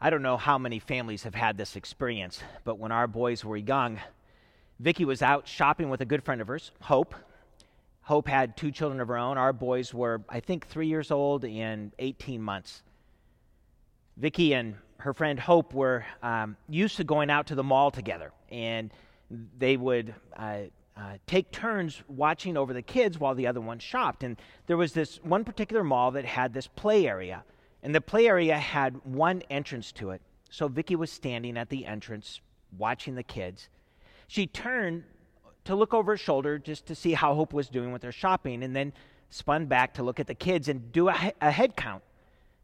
I don't know how many families have had this experience, but when our boys were young, Vicky was out shopping with a good friend of hers, Hope. Hope had two children of her own. Our boys were, I think, three years old and 18 months. Vicky and her friend Hope were um, used to going out to the mall together, and they would uh, uh, take turns watching over the kids while the other one shopped. And there was this one particular mall that had this play area, and the play area had one entrance to it. So Vicky was standing at the entrance watching the kids. She turned to look over her shoulder just to see how Hope was doing with her shopping, and then spun back to look at the kids and do a, a head count.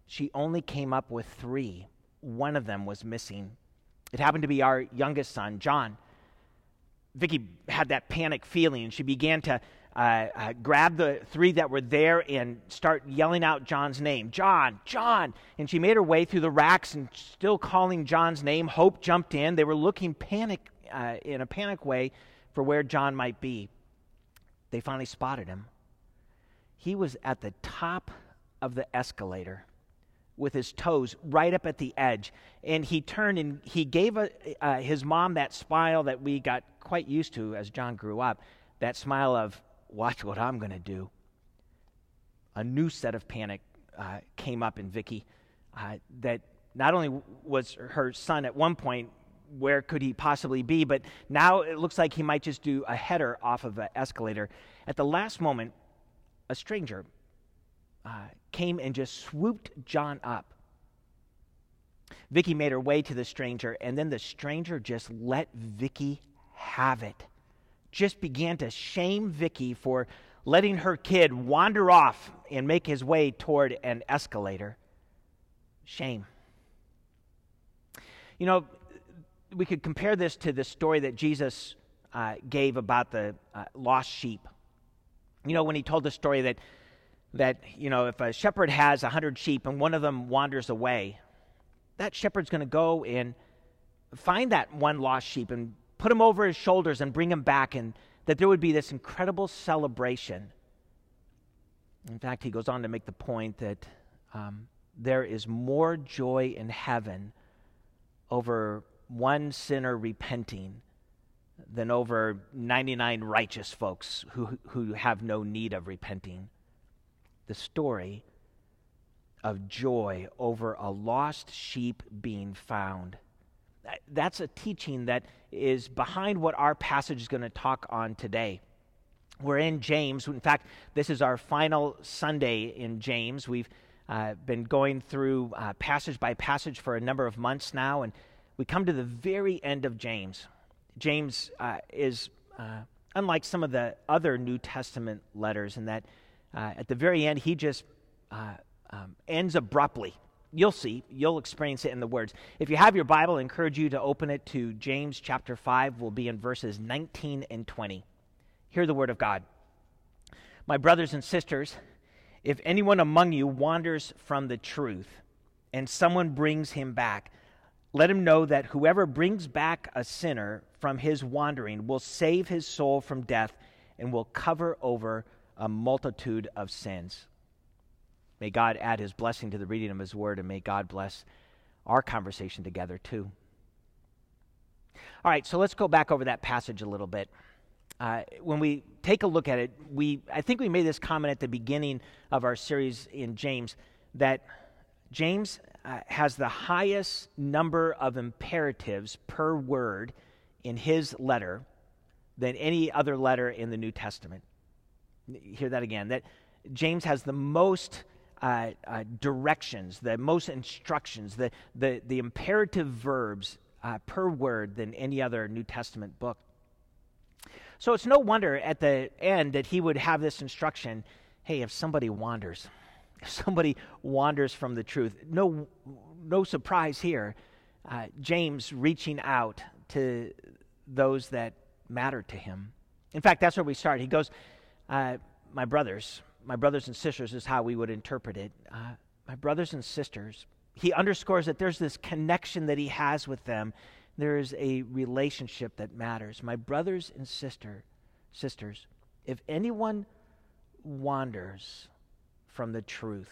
She only came up with three. One of them was missing. It happened to be our youngest son, John. Vicky had that panic feeling. She began to uh, uh, grab the three that were there and start yelling out John's name John, John. And she made her way through the racks and still calling John's name. Hope jumped in. They were looking panic uh, in a panic way for where John might be. They finally spotted him. He was at the top of the escalator with his toes right up at the edge. And he turned and he gave a, uh, his mom that smile that we got quite used to as John grew up that smile of, watch what I'm going to do. A new set of panic uh, came up in Vicky uh, that not only was her son at one point, where could he possibly be, but now it looks like he might just do a header off of an escalator. At the last moment, a stranger uh, came and just swooped John up. Vicky made her way to the stranger, and then the stranger just let Vicky have it. Just began to shame Vicky for letting her kid wander off and make his way toward an escalator. Shame. You know, we could compare this to the story that Jesus uh, gave about the uh, lost sheep. You know, when he told the story that that, you know, if a shepherd has a hundred sheep and one of them wanders away, that shepherd's going to go and find that one lost sheep and put him over his shoulders and bring him back, and that there would be this incredible celebration. In fact, he goes on to make the point that um, there is more joy in heaven over one sinner repenting than over 99 righteous folks who, who have no need of repenting the story of joy over a lost sheep being found. That's a teaching that is behind what our passage is going to talk on today. We're in James. In fact, this is our final Sunday in James. We've uh, been going through uh, passage by passage for a number of months now, and we come to the very end of James. James uh, is uh, unlike some of the other New Testament letters in that uh, at the very end, he just uh, um, ends abruptly. You'll see, you'll experience it in the words. If you have your Bible, I encourage you to open it to James chapter 5. We'll be in verses 19 and 20. Hear the word of God. My brothers and sisters, if anyone among you wanders from the truth and someone brings him back, let him know that whoever brings back a sinner from his wandering will save his soul from death and will cover over a multitude of sins. May God add his blessing to the reading of his word, and may God bless our conversation together too. All right, so let's go back over that passage a little bit. Uh, when we take a look at it, we I think we made this comment at the beginning of our series in James that James uh, has the highest number of imperatives per word in his letter than any other letter in the New Testament hear that again that James has the most uh, uh, directions, the most instructions, the, the, the imperative verbs uh, per word than any other New Testament book. So it's no wonder at the end that he would have this instruction hey, if somebody wanders, if somebody wanders from the truth, no, no surprise here. Uh, James reaching out to those that matter to him. In fact, that's where we start. He goes, uh, my brothers, my brothers and sisters is how we would interpret it. Uh, my brothers and sisters, he underscores that there's this connection that he has with them. There is a relationship that matters. My brothers and sister, sisters, if anyone wanders from the truth,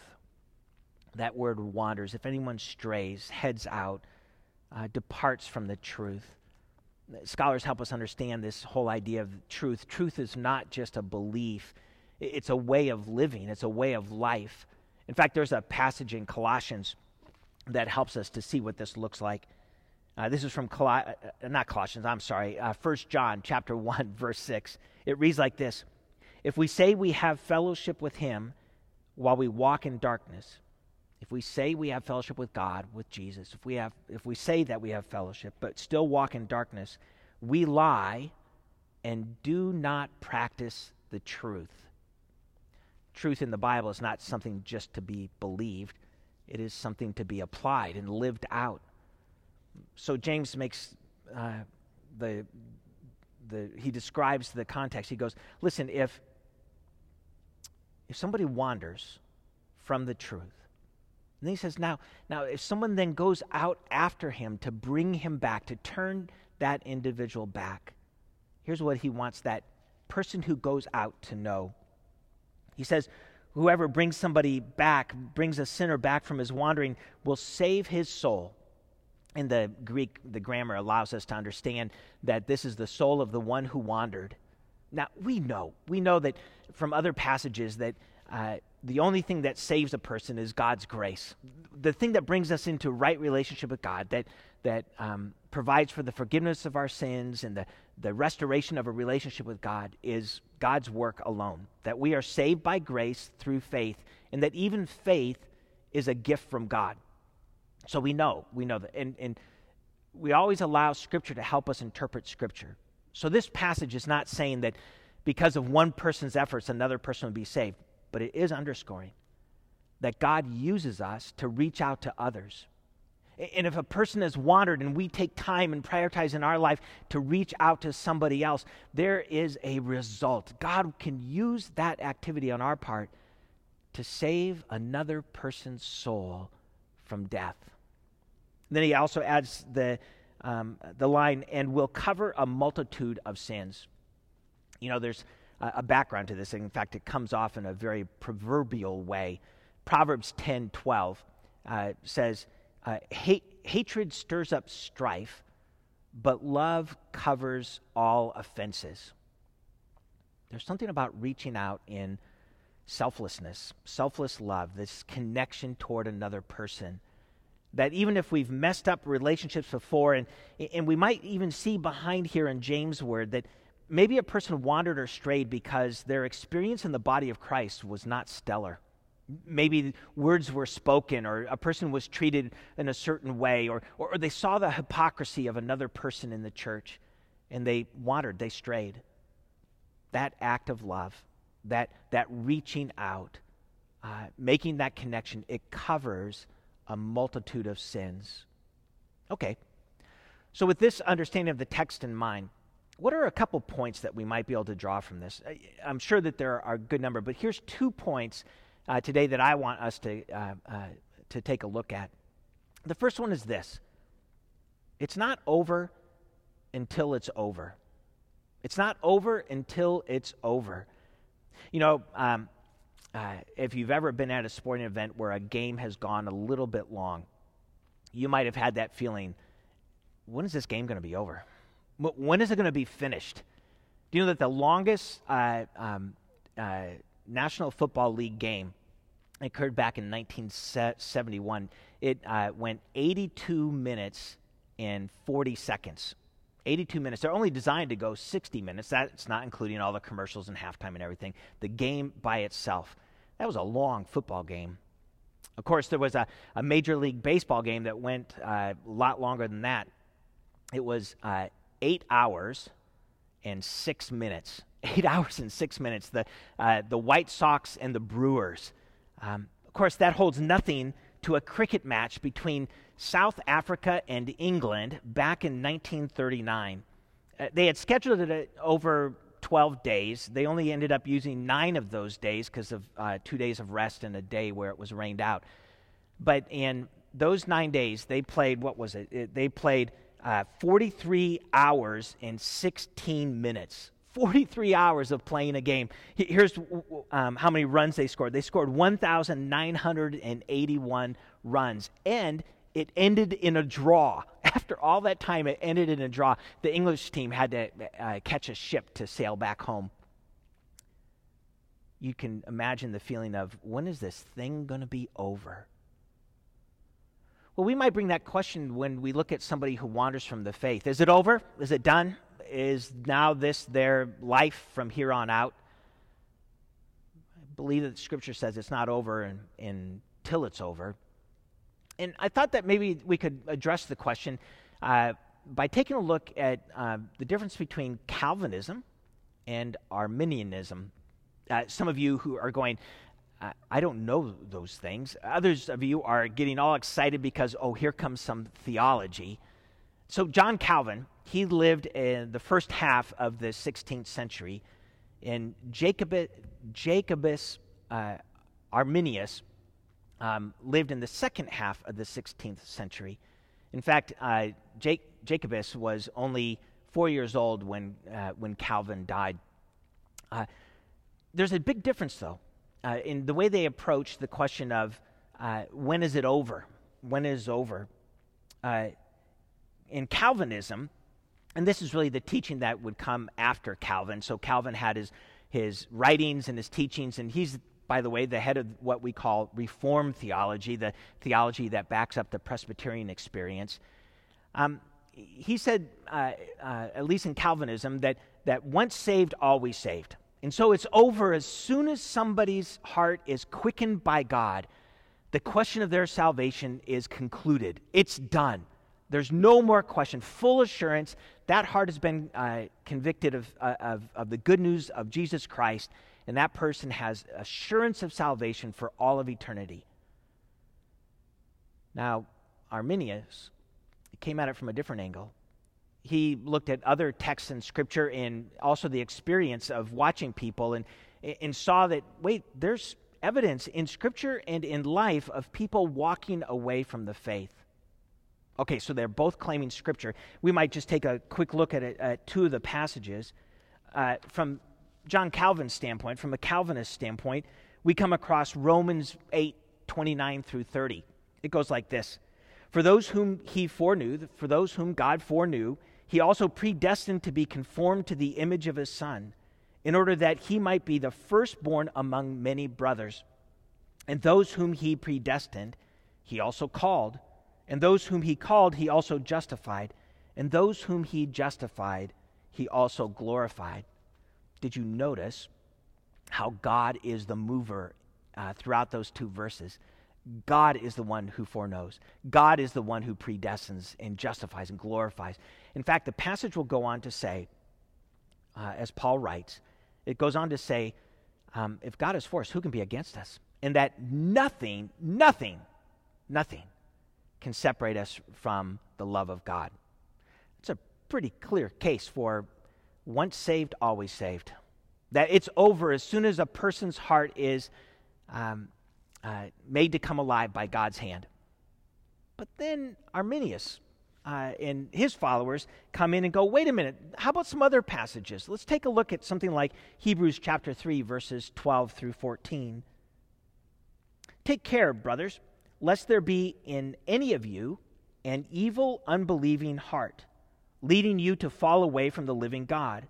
that word wanders. If anyone strays, heads out, uh, departs from the truth. Scholars help us understand this whole idea of truth. Truth is not just a belief, it's a way of living, it's a way of life. In fact, there's a passage in Colossians that helps us to see what this looks like. Uh, this is from Col- uh, not Colossians, I'm sorry, uh, 1 John chapter 1 verse 6. It reads like this: If we say we have fellowship with him while we walk in darkness, if we say we have fellowship with God, with Jesus, if we have if we say that we have fellowship but still walk in darkness, we lie and do not practice the truth. Truth in the Bible is not something just to be believed. It is something to be applied and lived out. So James makes uh, the the he describes the context. He goes, "Listen, if if somebody wanders from the truth, and he says, now, now if someone then goes out after him to bring him back, to turn that individual back, here's what he wants that person who goes out to know. He says, Whoever brings somebody back, brings a sinner back from his wandering, will save his soul. In the Greek, the grammar allows us to understand that this is the soul of the one who wandered. Now, we know, we know that from other passages that uh, the only thing that saves a person is God's grace. The thing that brings us into right relationship with God, that, that um, provides for the forgiveness of our sins and the, the restoration of a relationship with God, is God's work alone. That we are saved by grace through faith, and that even faith is a gift from God. So we know, we know that. And, and we always allow Scripture to help us interpret Scripture. So this passage is not saying that because of one person's efforts, another person would be saved but it is underscoring that God uses us to reach out to others. And if a person has wandered and we take time and prioritize in our life to reach out to somebody else, there is a result. God can use that activity on our part to save another person's soul from death. Then he also adds the, um, the line, and will cover a multitude of sins. You know, there's a background to this. In fact, it comes off in a very proverbial way. Proverbs 10 12 uh, says, uh, hate, Hatred stirs up strife, but love covers all offenses. There's something about reaching out in selflessness, selfless love, this connection toward another person. That even if we've messed up relationships before, and, and we might even see behind here in James' word that maybe a person wandered or strayed because their experience in the body of Christ was not stellar. Maybe words were spoken, or a person was treated in a certain way, or, or, they saw the hypocrisy of another person in the church and they wandered, they strayed. That act of love, that, that reaching out, uh, making that connection, it covers a multitude of sins. Okay. So, with this understanding of the text in mind, what are a couple points that we might be able to draw from this? I'm sure that there are a good number, but here's two points uh, today that I want us to, uh, uh, to take a look at. The first one is this it's not over until it's over. It's not over until it's over. You know, um, uh, if you've ever been at a sporting event where a game has gone a little bit long, you might have had that feeling when is this game going to be over? When is it going to be finished? Do you know that the longest uh, um, uh, National Football League game occurred back in 1971? It uh, went 82 minutes and 40 seconds. 82 minutes. They're only designed to go 60 minutes. That's not including all the commercials and halftime and everything. The game by itself. That was a long football game. Of course, there was a, a Major League Baseball game that went uh, a lot longer than that. It was uh, eight hours and six minutes. Eight hours and six minutes. The, uh, the White Sox and the Brewers. Um, of course, that holds nothing to a cricket match between South Africa and England back in 1939. Uh, they had scheduled it over 12 days. They only ended up using nine of those days because of uh, two days of rest and a day where it was rained out. But in those nine days, they played, what was it? it they played uh, 43 hours and 16 minutes. 43 hours of playing a game. Here's um, how many runs they scored. They scored 1,981 runs, and it ended in a draw. After all that time, it ended in a draw. The English team had to uh, catch a ship to sail back home. You can imagine the feeling of when is this thing going to be over? Well, we might bring that question when we look at somebody who wanders from the faith. Is it over? Is it done? Is now this their life from here on out? I believe that Scripture says it's not over until it's over. And I thought that maybe we could address the question uh, by taking a look at uh, the difference between Calvinism and Arminianism. Uh, some of you who are going, I don't know those things. Others of you are getting all excited because, oh, here comes some theology. So, John Calvin, he lived in the first half of the 16th century, and Jacobus, Jacobus uh, Arminius um, lived in the second half of the 16th century. In fact, uh, Jacobus was only four years old when, uh, when Calvin died. Uh, there's a big difference, though, uh, in the way they approach the question of uh, when is it over? When is over? Uh, in Calvinism, and this is really the teaching that would come after Calvin. So Calvin had his, his writings and his teachings, and he's, by the way, the head of what we call Reformed theology, the theology that backs up the Presbyterian experience. Um, he said, uh, uh, at least in Calvinism, that, that once saved, always saved. And so it's over as soon as somebody's heart is quickened by God. The question of their salvation is concluded. It's done. There's no more question. Full assurance. That heart has been uh, convicted of, uh, of, of the good news of Jesus Christ, and that person has assurance of salvation for all of eternity. Now, Arminius came at it from a different angle he looked at other texts in Scripture and also the experience of watching people and, and saw that, wait, there's evidence in Scripture and in life of people walking away from the faith. Okay, so they're both claiming Scripture. We might just take a quick look at, it, at two of the passages. Uh, from John Calvin's standpoint, from a Calvinist standpoint, we come across Romans 8 29 through 30. It goes like this For those whom he foreknew, for those whom God foreknew, he also predestined to be conformed to the image of his Son, in order that he might be the firstborn among many brothers. And those whom he predestined, he also called. And those whom he called, he also justified. And those whom he justified, he also glorified. Did you notice how God is the mover uh, throughout those two verses? God is the one who foreknows. God is the one who predestines and justifies and glorifies. In fact, the passage will go on to say, uh, as Paul writes, it goes on to say, um, if God is for us, who can be against us? And that nothing, nothing, nothing can separate us from the love of God. It's a pretty clear case for once saved, always saved. That it's over as soon as a person's heart is um, uh, made to come alive by God's hand. But then Arminius uh, and his followers come in and go, wait a minute, how about some other passages? Let's take a look at something like Hebrews chapter 3, verses 12 through 14. Take care, brothers, lest there be in any of you an evil, unbelieving heart, leading you to fall away from the living God.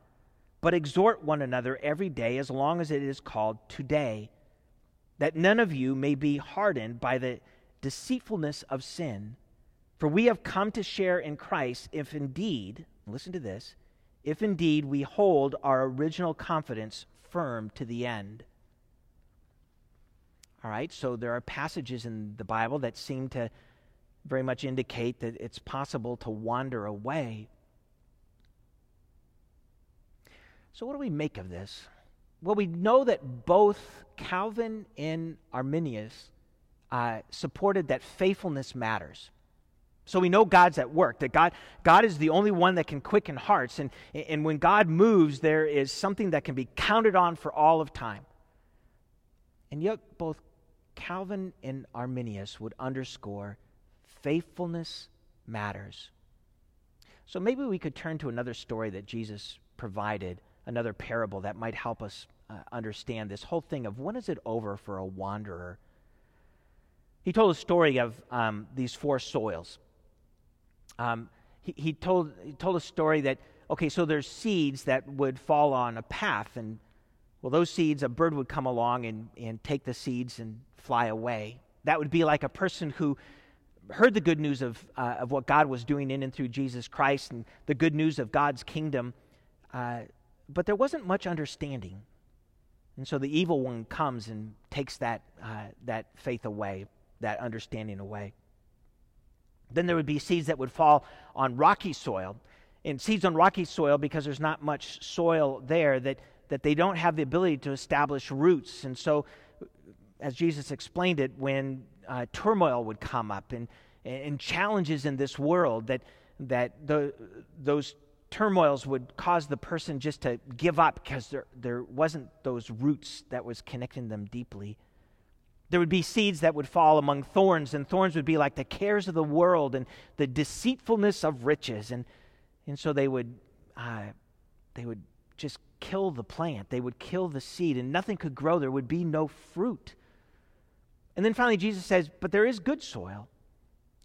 But exhort one another every day as long as it is called today, that none of you may be hardened by the deceitfulness of sin. For we have come to share in Christ if indeed, listen to this, if indeed we hold our original confidence firm to the end. All right, so there are passages in the Bible that seem to very much indicate that it's possible to wander away. So, what do we make of this? Well, we know that both Calvin and Arminius uh, supported that faithfulness matters. So we know God's at work, that God, God is the only one that can quicken hearts. And, and when God moves, there is something that can be counted on for all of time. And yet, both Calvin and Arminius would underscore faithfulness matters. So maybe we could turn to another story that Jesus provided another parable that might help us uh, understand this whole thing of when is it over for a wanderer? He told a story of um, these four soils. Um, he, he, told, he told a story that, okay, so there's seeds that would fall on a path, and well, those seeds, a bird would come along and, and take the seeds and fly away. That would be like a person who heard the good news of, uh, of what God was doing in and through Jesus Christ and the good news of God's kingdom, uh, but there wasn't much understanding. And so the evil one comes and takes that, uh, that faith away, that understanding away. Then there would be seeds that would fall on rocky soil. And seeds on rocky soil, because there's not much soil there, that, that they don't have the ability to establish roots. And so, as Jesus explained it, when uh, turmoil would come up and, and challenges in this world, that, that the, those turmoils would cause the person just to give up because there, there wasn't those roots that was connecting them deeply. There would be seeds that would fall among thorns, and thorns would be like the cares of the world and the deceitfulness of riches. And, and so they would, uh, they would just kill the plant, they would kill the seed, and nothing could grow. There would be no fruit. And then finally, Jesus says, But there is good soil.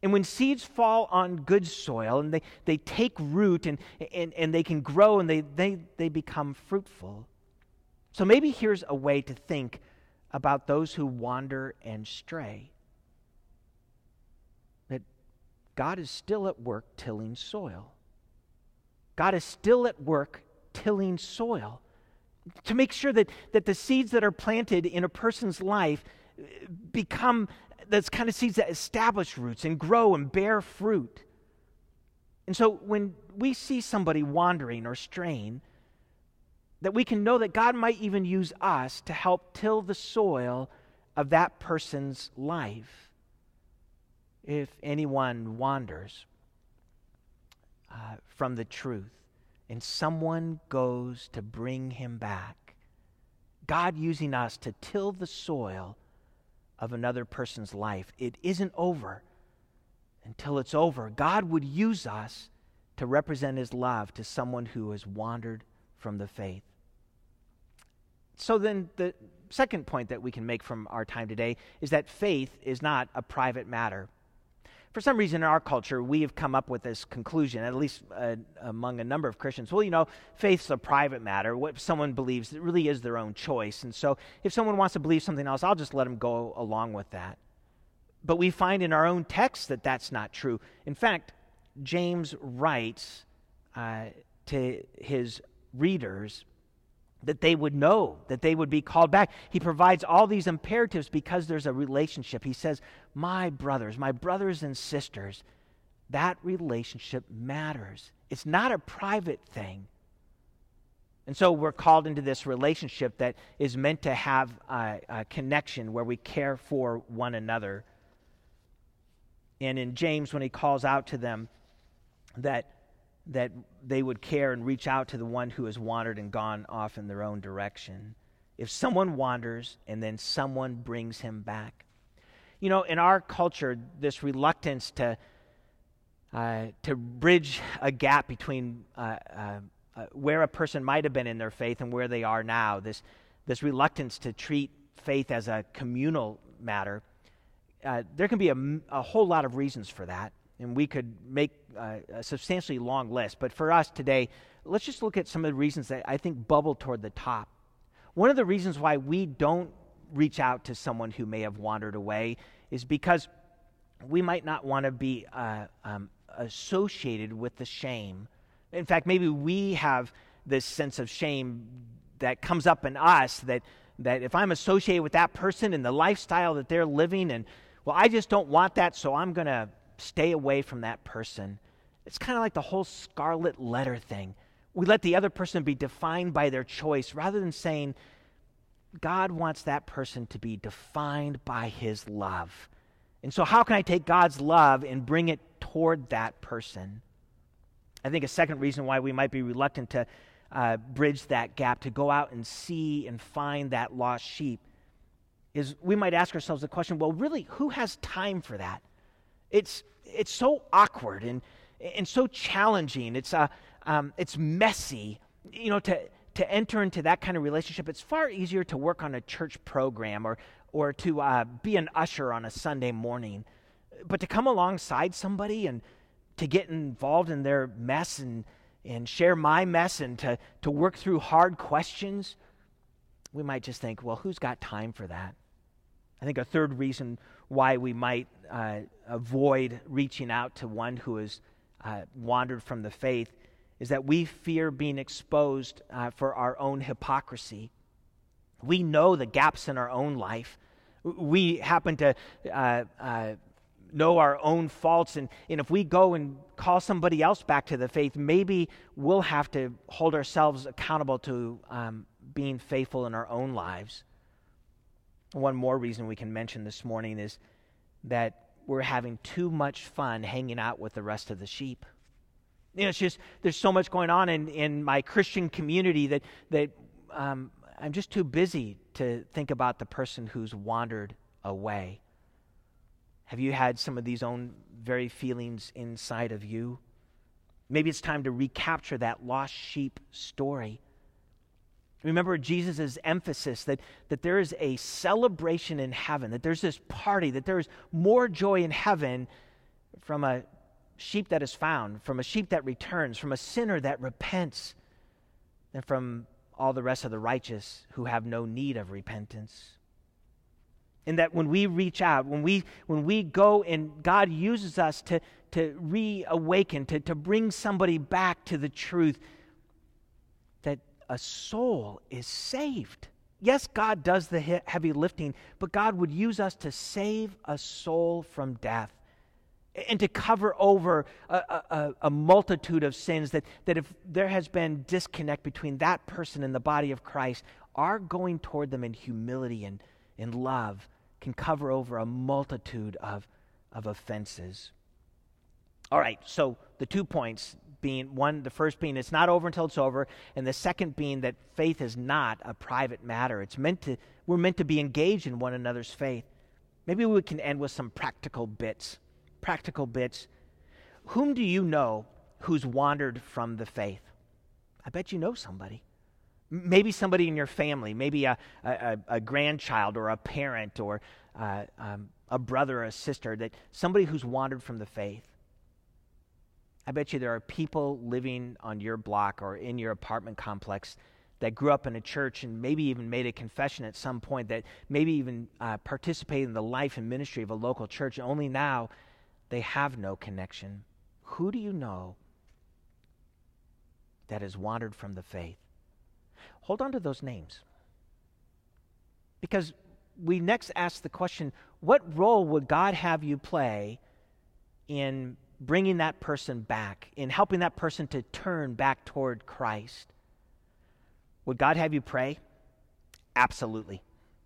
And when seeds fall on good soil and they, they take root and, and, and they can grow and they, they, they become fruitful. So maybe here's a way to think about those who wander and stray that God is still at work tilling soil. God is still at work tilling soil to make sure that, that the seeds that are planted in a person's life uh, become those kind of seeds that establish roots and grow and bear fruit. And so when we see somebody wandering or straying, that we can know that God might even use us to help till the soil of that person's life if anyone wanders uh, from the truth and someone goes to bring him back. God using us to till the soil of another person's life. It isn't over until it's over. God would use us to represent his love to someone who has wandered from the faith. So then, the second point that we can make from our time today is that faith is not a private matter for some reason in our culture, we have come up with this conclusion, at least uh, among a number of Christians. Well, you know, faith's a private matter. What someone believes, it really is their own choice. And so if someone wants to believe something else, I'll just let them go along with that. But we find in our own text that that's not true. In fact, James writes uh, to his readers that they would know, that they would be called back. He provides all these imperatives because there's a relationship. He says, My brothers, my brothers and sisters, that relationship matters. It's not a private thing. And so we're called into this relationship that is meant to have a, a connection where we care for one another. And in James, when he calls out to them that that they would care and reach out to the one who has wandered and gone off in their own direction. If someone wanders and then someone brings him back. You know, in our culture, this reluctance to, uh, to bridge a gap between uh, uh, uh where a person might have been in their faith and where they are now, this, this reluctance to treat faith as a communal matter, uh, there can be a, a whole lot of reasons for that and we could make uh, a substantially long list. But for us today, let's just look at some of the reasons that I think bubble toward the top. One of the reasons why we don't reach out to someone who may have wandered away is because we might not want to be uh, um, associated with the shame. In fact, maybe we have this sense of shame that comes up in us that, that if I'm associated with that person and the lifestyle that they're living, and well, I just don't want that, so I'm going to stay away from that person. It's kind of like the whole scarlet letter thing. We let the other person be defined by their choice rather than saying, God wants that person to be defined by his love. And so, how can I take God's love and bring it toward that person? I think a second reason why we might be reluctant to uh, bridge that gap, to go out and see and find that lost sheep, is we might ask ourselves the question well, really, who has time for that? It's, it's so awkward and, and so challenging. It's, uh, um, it's messy, you know, to, to enter into that kind of relationship, it's far easier to work on a church program or, or to uh, be an usher on a Sunday morning. But to come alongside somebody and to get involved in their mess and, and share my mess and to, to work through hard questions, we might just think, well, who's got time for that? I think a third reason why we might uh, avoid reaching out to one who has uh, wandered from the faith is that we fear being exposed uh, for our own hypocrisy. We know the gaps in our own life. We happen to uh, uh, know our own faults, and, and if we go and call somebody else back to the faith, maybe we'll have to hold ourselves accountable to um, being faithful in our own lives. One more reason we can mention this morning is that we're having too much fun hanging out with the rest of the sheep. You know, it's just there's so much going on in, in my Christian community that that um, I'm just too busy to think about the person who's wandered away. Have you had some of these own very feelings inside of you? Maybe it's time to recapture that lost sheep story. Remember Jesus' emphasis that, that there is a celebration in heaven, that there's this party, that there is more joy in heaven from a sheep that is found, from a sheep that returns, from a sinner that repents, than from all the rest of the righteous who have no need of repentance. And that when we reach out, when we, when we go and God uses us to, to reawaken, to, to bring somebody back to the truth, a soul is saved. Yes, God does the heavy lifting, but God would use us to save a soul from death and to cover over a, a, a, multitude of sins that, that if there has been disconnect between that person and the body of Christ, our going toward them in humility and in love can cover over a multitude of, of offenses. All right, so the two points being one, the first being it's not over until it's over, and the second being that faith is not a private matter. It's meant to, we're meant to be engaged in one another's faith. Maybe we can end with some practical bits. Practical bits. Whom do you know who's wandered from the faith? I bet you know somebody. Maybe somebody in your family, maybe a, a, a grandchild or a parent or uh, um, a brother or a sister, that somebody who's wandered from the faith. I bet you there are people living on your block or in your apartment complex that grew up in a church and maybe even made a confession at some point that maybe even uh, participated in the life and ministry of a local church, and only now they have no connection. Who do you know that has wandered from the faith? Hold on to those names. Because we next ask the question what role would God have you play in bringing that person back, in helping that person to turn back toward Christ. Would God have you pray? Absolutely.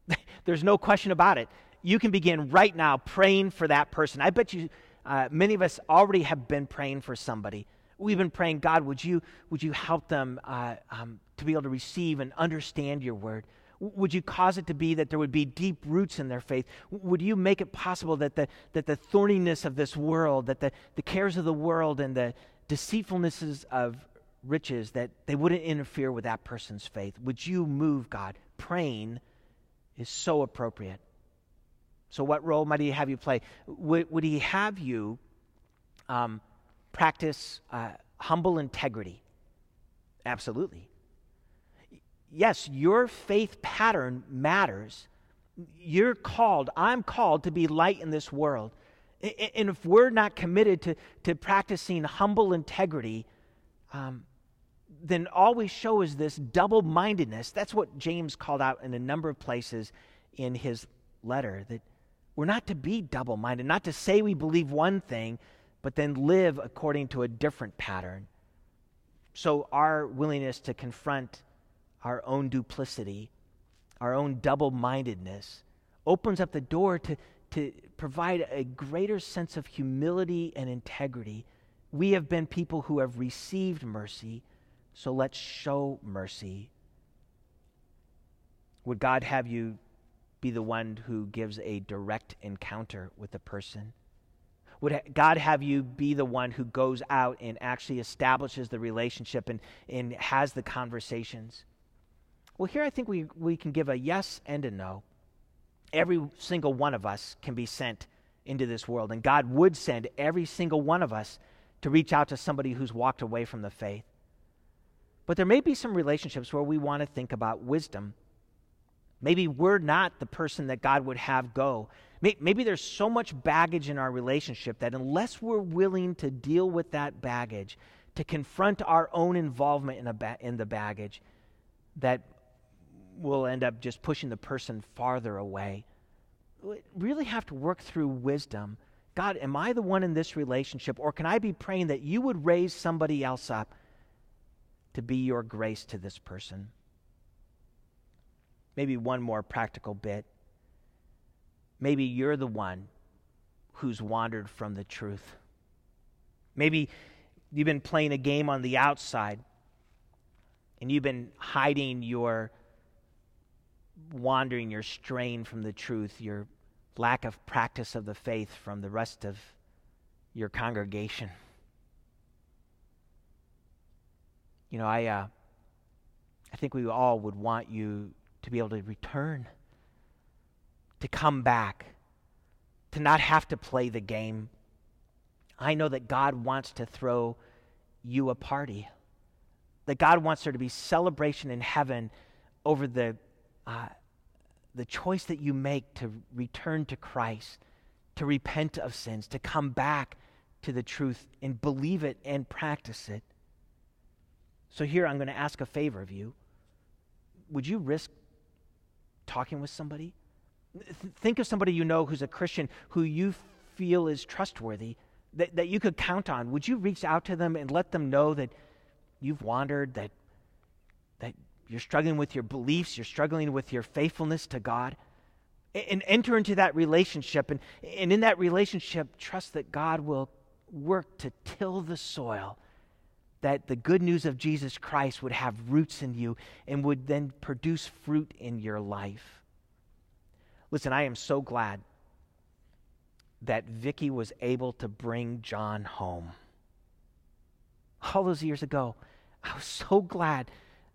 There's no question about it. You can begin right now praying for that person. I bet you uh, many of us already have been praying for somebody. We've been praying, God, would you, would you help them uh, um, to be able to receive and understand your word? Would you cause it to be that there would be deep roots in their faith? Would you make it possible that the, that the thorniness of this world, that the, the cares of the world and the deceitfulnesses of riches, that they wouldn't interfere with that person's faith? Would you move, God? Praying is so appropriate. So, what role might He have you play? Would, would He have you um, practice uh, humble integrity? Absolutely yes, your faith pattern matters. You're called, I'm called to be light in this world. And if we're not committed to, to practicing humble integrity, um, then all we show is this double mindedness. That's what James called out in a number of places in his letter that we're not to be double minded, not to say we believe one thing, but then live according to a different pattern. So, our willingness to confront our own duplicity, our own double mindedness, opens up the door to, to provide a greater sense of humility and integrity. We have been people who have received mercy, so let's show mercy. Would God have you be the one who gives a direct encounter with a person? Would God have you be the one who goes out and actually establishes the relationship and, and has the conversations? Well, here I think we, we can give a yes and a no. Every single one of us can be sent into this world, and God would send every single one of us to reach out to somebody who's walked away from the faith. But there may be some relationships where we want to think about wisdom. Maybe we're not the person that God would have go. Maybe there's so much baggage in our relationship that unless we're willing to deal with that baggage, to confront our own involvement in, ba- in the baggage, that we'll end up just pushing the person farther away. We really have to work through wisdom. God, am I the one in this relationship, or can I be praying that you would raise somebody else up to be your grace to this person? Maybe one more practical bit. Maybe you're the one who's wandered from the truth. Maybe you've been playing a game on the outside and you've been hiding your wandering, your strain from the truth, your lack of practice of the faith from the rest of your congregation. You know, I, uh, I think we all would want you to be able to return to come back, to not have to play the game. I know that God wants to throw you a party, that God wants there to be celebration in heaven over the, uh, the choice that you make to return to Christ, to repent of sins, to come back to the truth and believe it and practice it. So, here I'm going to ask a favor of you. Would you risk talking with somebody? think of somebody you know who's a Christian who you feel is trustworthy, that, that you could count on. Would you reach out to them and let them know that you've wandered, that you're struggling with your beliefs, you're struggling with your faithfulness to God? And enter into that relationship. And, and in that relationship, trust that God will work to till the soil, that the good news of Jesus Christ would have roots in you and would then produce fruit in your life. Listen, I am so glad that Vicky was able to bring John home. All those years ago, I was so glad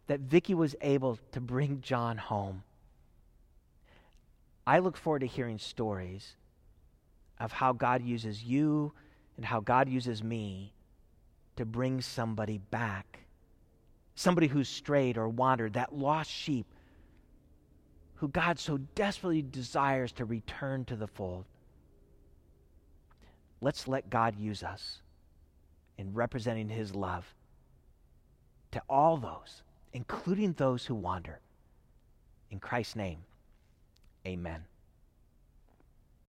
that Vicky was able to bring John home. I look forward to hearing stories of how God uses you and how God uses me to bring somebody back. Somebody who's strayed or wandered, that lost sheep who God so desperately desires to return to the fold. Let's let God use us in representing his love to all those, including those who wander. In Christ's name, amen.